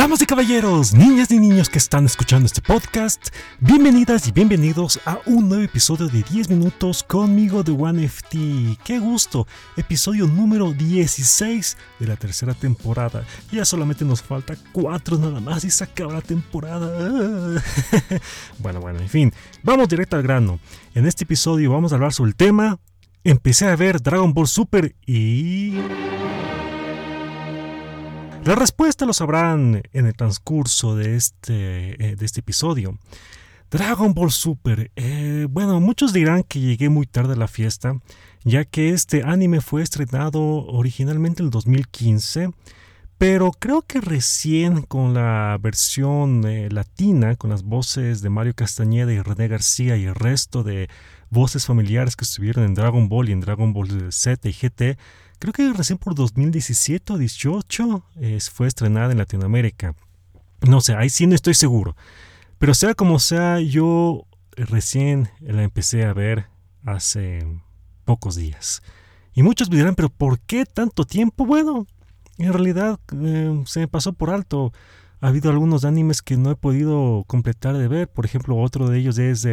Damas y caballeros, niñas y niños que están escuchando este podcast, bienvenidas y bienvenidos a un nuevo episodio de 10 minutos conmigo de OneFT. ¡Qué gusto! Episodio número 16 de la tercera temporada. Ya solamente nos falta 4 nada más y se acaba la temporada. bueno, bueno, en fin, vamos directo al grano. En este episodio vamos a hablar sobre el tema. Empecé a ver Dragon Ball Super y... La respuesta lo sabrán en el transcurso de este, eh, de este episodio. Dragon Ball Super. Eh, bueno, muchos dirán que llegué muy tarde a la fiesta, ya que este anime fue estrenado originalmente en el 2015, pero creo que recién con la versión eh, latina, con las voces de Mario Castañeda y René García y el resto de voces familiares que estuvieron en Dragon Ball y en Dragon Ball Z y GT, creo que recién por 2017 o 18 fue estrenada en Latinoamérica. No sé, ahí sí no estoy seguro. Pero sea como sea, yo recién la empecé a ver hace pocos días. Y muchos me dirán, pero ¿por qué tanto tiempo? Bueno, en realidad eh, se me pasó por alto. Ha habido algunos animes que no he podido completar de ver. Por ejemplo, otro de ellos es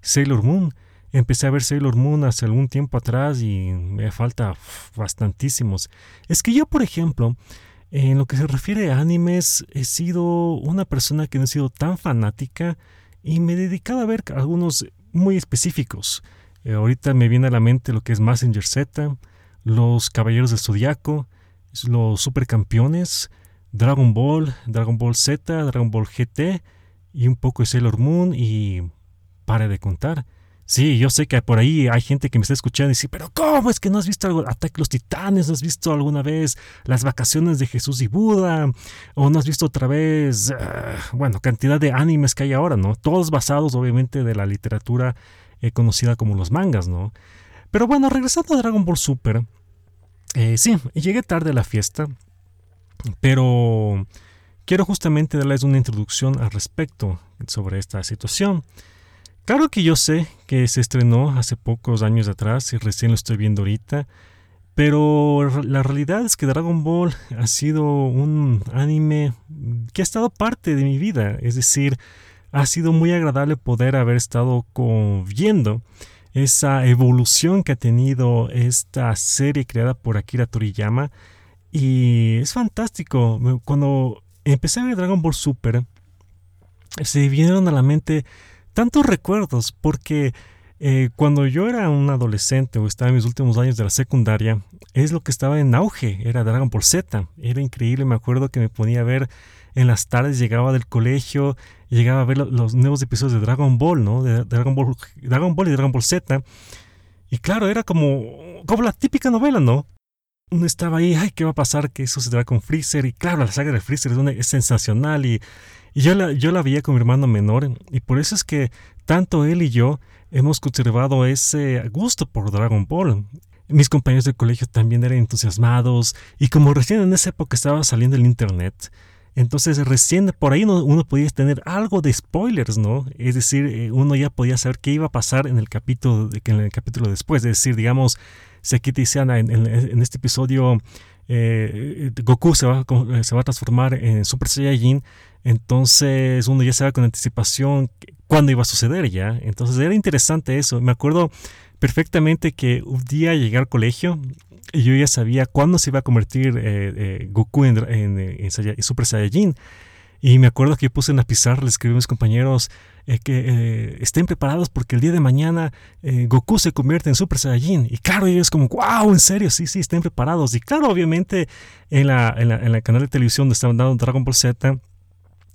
Sailor Moon. Empecé a ver Sailor Moon hace algún tiempo atrás y me falta bastantísimos. Es que yo, por ejemplo, en lo que se refiere a animes, he sido una persona que no he sido tan fanática y me he dedicado a ver algunos muy específicos. Eh, ahorita me viene a la mente lo que es Messenger Z, los Caballeros del Zodiaco, los Supercampeones, Dragon Ball, Dragon Ball Z, Dragon Ball GT y un poco de Sailor Moon y pare de contar. Sí, yo sé que por ahí hay gente que me está escuchando y dice, pero ¿cómo es que no has visto algo, Ataque los Titanes? ¿No has visto alguna vez las vacaciones de Jesús y Buda? ¿O no has visto otra vez, uh, bueno, cantidad de animes que hay ahora, ¿no? Todos basados obviamente de la literatura eh, conocida como los mangas, ¿no? Pero bueno, regresando a Dragon Ball Super, eh, sí, llegué tarde a la fiesta, pero quiero justamente darles una introducción al respecto sobre esta situación. Claro que yo sé que se estrenó hace pocos años atrás y recién lo estoy viendo ahorita, pero la realidad es que Dragon Ball ha sido un anime que ha estado parte de mi vida, es decir, ha sido muy agradable poder haber estado viendo esa evolución que ha tenido esta serie creada por Akira Toriyama y es fantástico. Cuando empecé a ver Dragon Ball Super, se vinieron a la mente tantos recuerdos porque eh, cuando yo era un adolescente o estaba en mis últimos años de la secundaria, es lo que estaba en auge, era Dragon Ball Z. Era increíble, me acuerdo que me ponía a ver en las tardes, llegaba del colegio, llegaba a ver los nuevos episodios de Dragon Ball, ¿no? De Dragon Ball, Dragon Ball y Dragon Ball Z. Y claro, era como, como la típica novela, ¿no? Uno estaba ahí, ay, ¿qué va a pasar? ¿Qué sucederá con Freezer? Y claro, la saga de Freezer es, es sensacional y y yo la, yo la veía con mi hermano menor y por eso es que tanto él y yo hemos conservado ese gusto por Dragon Ball. Mis compañeros de colegio también eran entusiasmados y como recién en esa época estaba saliendo el internet, entonces recién por ahí uno, podía tener algo de spoilers, ¿no? Es decir, eh, uno ya podía saber qué iba a pasar en el capítulo, en el capítulo después. Es decir, digamos, si aquí te decían en, este episodio eh, Goku se va, se va a transformar en Super Saiyajin, entonces uno ya sabe con anticipación cuándo iba a suceder ya. Entonces era interesante eso. Me acuerdo perfectamente que un día llegué al colegio y yo ya sabía cuándo se iba a convertir eh, eh, Goku en, en, Super Saiyajin. Y me acuerdo que puse en la pizarra, le escribí a mis compañeros eh, que estén preparados porque el día de mañana Goku se convierte en Super Saiyajin. Y claro, ellos como, wow, en serio, sí, sí, estén preparados. Y claro, obviamente en la, en la, en la canal de televisión donde estaban dando Dragon Ball Z,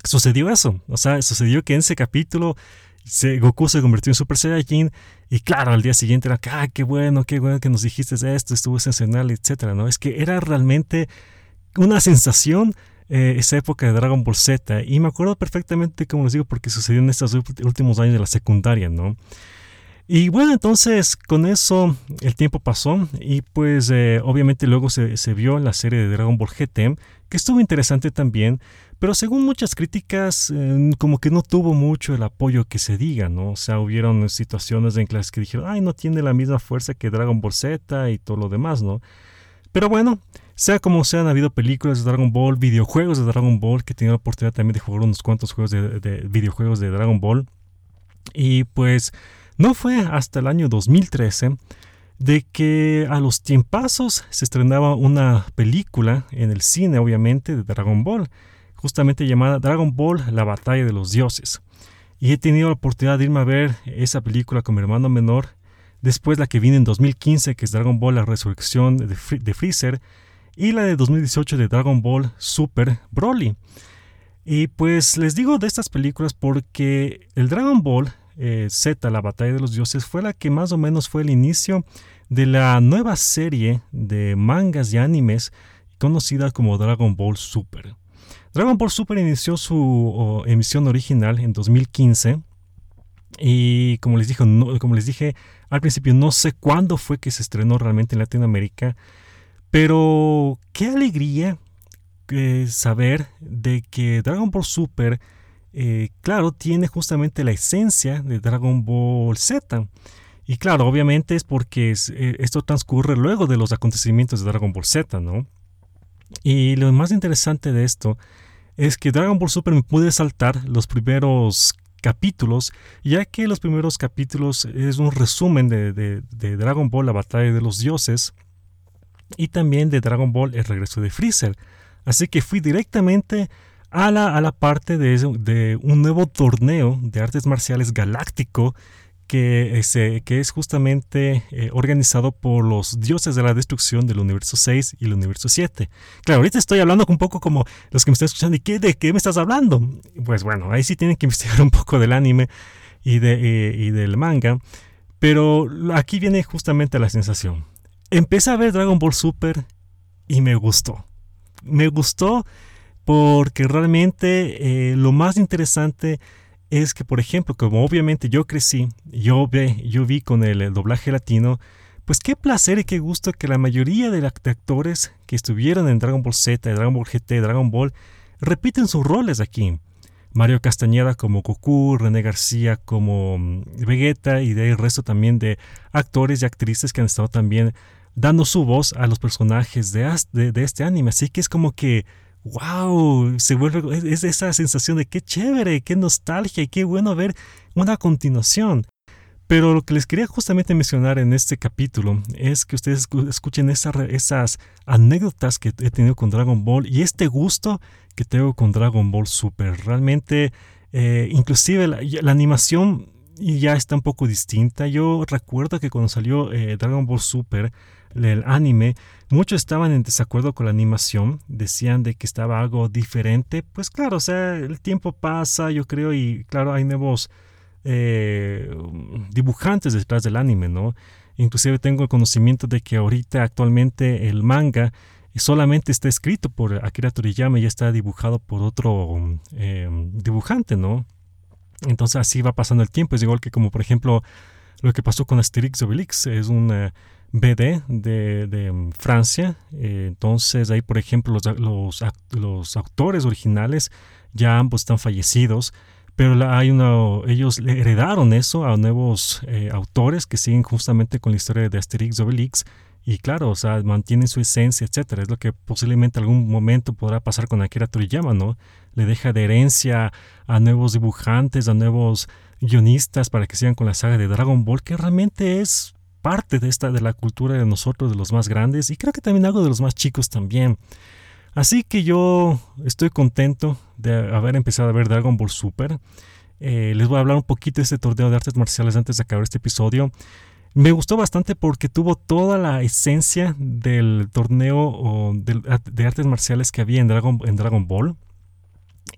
sucedió eso. O sea, sucedió que en ese capítulo se, Goku se convirtió en Super Saiyajin y claro, al día siguiente era, ah, qué bueno, qué bueno que nos dijiste esto, estuvo sensacional, etcétera, ¿no? Es que era realmente una sensación eh, esa época de Dragon Ball Z y me acuerdo perfectamente, como les digo, porque sucedió en estos últimos años de la secundaria, ¿no? Y bueno, entonces con eso el tiempo pasó y pues eh, obviamente luego se, se, vio la serie de Dragon Ball GT, que estuvo interesante también, pero según muchas críticas, eh, como que no tuvo mucho el apoyo que se diga, ¿no? O sea, hubieron situaciones en las que dijeron, ay, no tiene la misma fuerza que Dragon Ball Z y todo lo demás, ¿no? Pero bueno, Sea como sean, ha habido películas de Dragon Ball, videojuegos de Dragon Ball, que he tenido la oportunidad también de jugar unos cuantos juegos de, videojuegos de Dragon Ball. Y pues no fue hasta el año 2013 de que a los tiempazos se estrenaba una película en el cine, obviamente, de Dragon Ball, justamente llamada Dragon Ball, la batalla de los dioses. Y he tenido la oportunidad de irme a ver esa película con mi hermano menor, después la que vino en 2015, que es Dragon Ball, la resurrección de, de Freezer, y la de 2018 de Dragon Ball Super Broly. Y pues les digo de estas películas porque el Dragon Ball eh, Z, la batalla de los dioses, fue la que más o menos fue el inicio de la nueva serie de mangas y animes conocida como Dragon Ball Super. Dragon Ball Super inició su emisión original en 2015 y como les, dije, como les dije al principio, no sé cuándo fue que se estrenó realmente en Latinoamérica, pero qué alegría eh, saber de que Dragon Ball Super, eh, claro, tiene justamente la esencia de Dragon Ball Z. Y claro, obviamente es porque eh, esto transcurre luego de los acontecimientos de Dragon Ball Z, ¿no? Y lo más interesante de esto es que Dragon Ball Super me pude saltar los primeros capítulos, ya que los primeros capítulos es un resumen de, de Dragon Ball, la batalla de los dioses, y también de Dragon Ball El regreso de Freezer. Así que fui directamente a la, a la parte de, de un nuevo torneo de artes marciales galáctico que es, que es justamente eh, organizado por los dioses de la destrucción del universo 6 y el universo 7. Claro, ahorita estoy hablando un poco como los que me están escuchando, ¿y qué, de qué me estás hablando? Pues bueno, ahí sí tienen que investigar un poco del anime y, de, eh, y del manga, pero aquí viene justamente la sensación empecé a ver Dragon Ball Super y me gustó. Me gustó porque realmente eh, lo más interesante es que, por ejemplo, como obviamente yo crecí, yo, ve, yo vi con el, doblaje latino, pues qué placer y qué gusto que la mayoría de, actores que estuvieron en Dragon Ball Z, Dragon Ball GT, Dragon Ball, repiten sus roles aquí. Mario Castañeda como Goku, René García como mm, Vegeta y de el resto también de actores y actrices que han estado también dando su voz a los personajes de, de, este anime. Así que es como que, wow, se vuelve, es, esa sensación de qué chévere, qué nostalgia y qué bueno ver una continuación. Pero lo que les quería justamente mencionar en este capítulo es que ustedes escuchen esas anécdotas que he tenido con Dragon Ball y este gusto que tengo con Dragon Ball Super. Realmente, eh, inclusive la, animación ya está un poco distinta. Yo recuerdo que cuando salió eh, Dragon Ball Super, el anime, muchos estaban en desacuerdo con la animación, decían de que estaba algo diferente. Pues claro, o sea, el tiempo pasa, yo creo, y claro, hay nuevos eh, dibujantes detrás del anime, ¿no? Inclusive tengo el conocimiento de que ahorita actualmente el manga solamente está escrito por Akira Toriyama y está dibujado por otro eh, dibujante, ¿no? Entonces así va pasando el tiempo, es igual que como por ejemplo lo que pasó con Asterix Obelix, es un BD de, Francia. Eh, entonces ahí, por ejemplo, los, los, autores originales ya ambos están fallecidos, pero hay una, ellos heredaron eso a nuevos eh, autores que siguen justamente con la historia de Asterix Obelix. Y claro, o sea, mantienen su esencia, etcétera. Es lo que posiblemente algún momento podrá pasar con Akira Toriyama, ¿no? Le deja de herencia a nuevos dibujantes, a nuevos guionistas para que sigan con la saga de Dragon Ball, que realmente es parte de esta de la cultura de nosotros, de los más grandes, y creo que también algo de los más chicos también. Así que yo estoy contento de haber empezado a ver Dragon Ball Super. Eh, les voy a hablar un poquito de este torneo de artes marciales antes de acabar este episodio. Me gustó bastante porque tuvo toda la esencia del torneo de, de, artes marciales que había en Dragon, en Dragon Ball.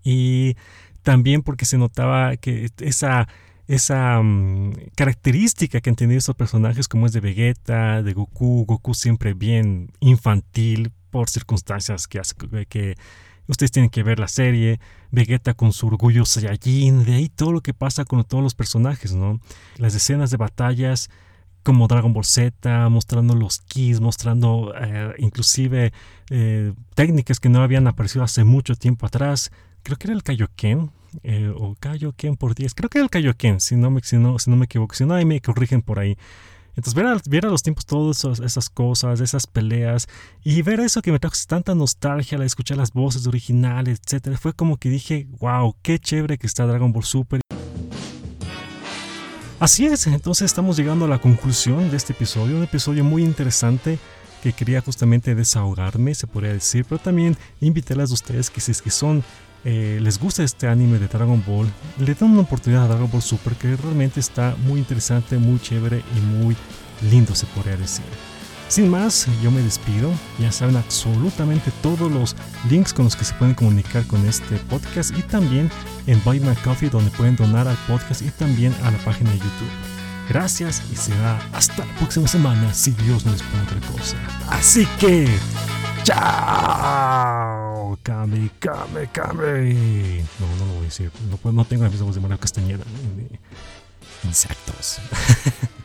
Y también porque se notaba que esa esa mm, característica que han tenido estos personajes como es de Vegeta, de Goku, Goku siempre bien infantil por circunstancias que, que ustedes tienen que ver la serie, Vegeta con su orgullo Saiyajin, de ahí todo lo que pasa con todos los personajes, ¿no? Las escenas de batallas como Dragon Ball Z, mostrando los keys, mostrando eh, inclusive eh, técnicas que no habían aparecido hace mucho tiempo atrás. Creo que era el Kaioken, eh, o Kaioken por 10, creo que era el Kaioken, si no, me, si, no, si no me equivoco, si no, ahí me corrigen por ahí. Entonces ver a, los tiempos todas esas cosas, esas peleas y ver eso que me trajo tanta nostalgia al escuchar las voces originales, etcétera, fue como que dije, wow, qué chévere que está Dragon Ball Super. Así es, entonces estamos llegando a la conclusión de este episodio, un episodio muy interesante que quería justamente desahogarme, se podría decir, pero también invitarles a ustedes que si es que son eh, les gusta este anime de Dragon Ball, le dan una oportunidad a Dragon Ball Super que realmente está muy interesante, muy chévere y muy lindo se podría decir. Sin más, yo me despido. Ya saben absolutamente todos los links con los que se pueden comunicar con este podcast y también en Buy My Coffee donde pueden donar al podcast y también a la página de YouTube. Gracias y será hasta la próxima semana si Dios no les pone otra cosa. Así que, chao. Kame, kame, kame. No, no lo voy a decir. No, no tengo la misma voz de Manuel Castañeda. Insectos.